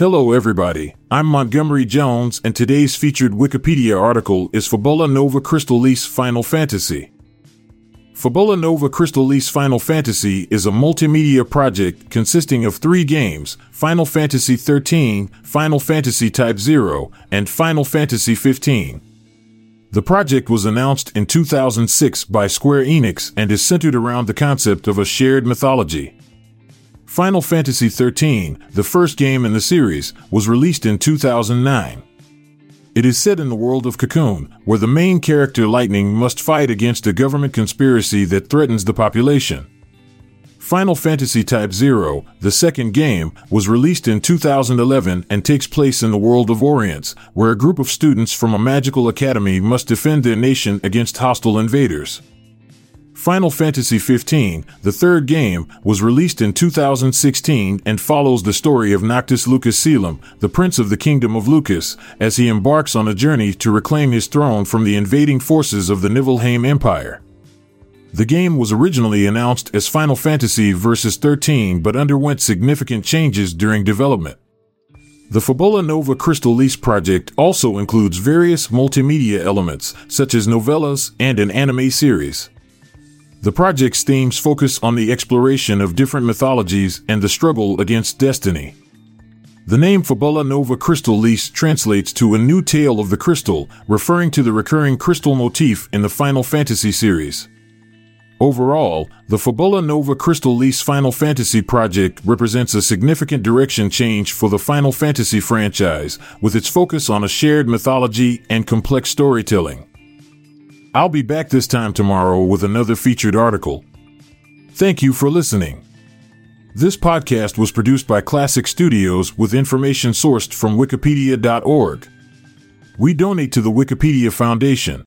Hello, everybody. I'm Montgomery Jones, and today's featured Wikipedia article is Fabula Nova Crystallis Final Fantasy. Fabula Nova Crystallis Final Fantasy is a multimedia project consisting of three games Final Fantasy XIII, Final Fantasy Type 0, and Final Fantasy XV. The project was announced in 2006 by Square Enix and is centered around the concept of a shared mythology. Final Fantasy XIII, the first game in the series, was released in 2009. It is set in the world of Cocoon, where the main character Lightning must fight against a government conspiracy that threatens the population. Final Fantasy Type 0, the second game, was released in 2011 and takes place in the world of Orience, where a group of students from a magical academy must defend their nation against hostile invaders. Final Fantasy XV, the third game, was released in 2016 and follows the story of Noctis Lucis Caelum, the Prince of the Kingdom of Lucis, as he embarks on a journey to reclaim his throne from the invading forces of the Niflheim Empire. The game was originally announced as Final Fantasy Versus 13 but underwent significant changes during development. The Fabula Nova Crystallis project also includes various multimedia elements, such as novellas and an anime series. The project's themes focus on the exploration of different mythologies and the struggle against destiny. The name Fabula Nova Crystal Crystallis translates to a new tale of the crystal, referring to the recurring crystal motif in the Final Fantasy series. Overall, the Fabula Nova Crystal Crystallis Final Fantasy project represents a significant direction change for the Final Fantasy franchise, with its focus on a shared mythology and complex storytelling. I'll be back this time tomorrow with another featured article. Thank you for listening. This podcast was produced by Klassic Studios with information sourced from Wikipedia.org. We donate to the Wikipedia Foundation,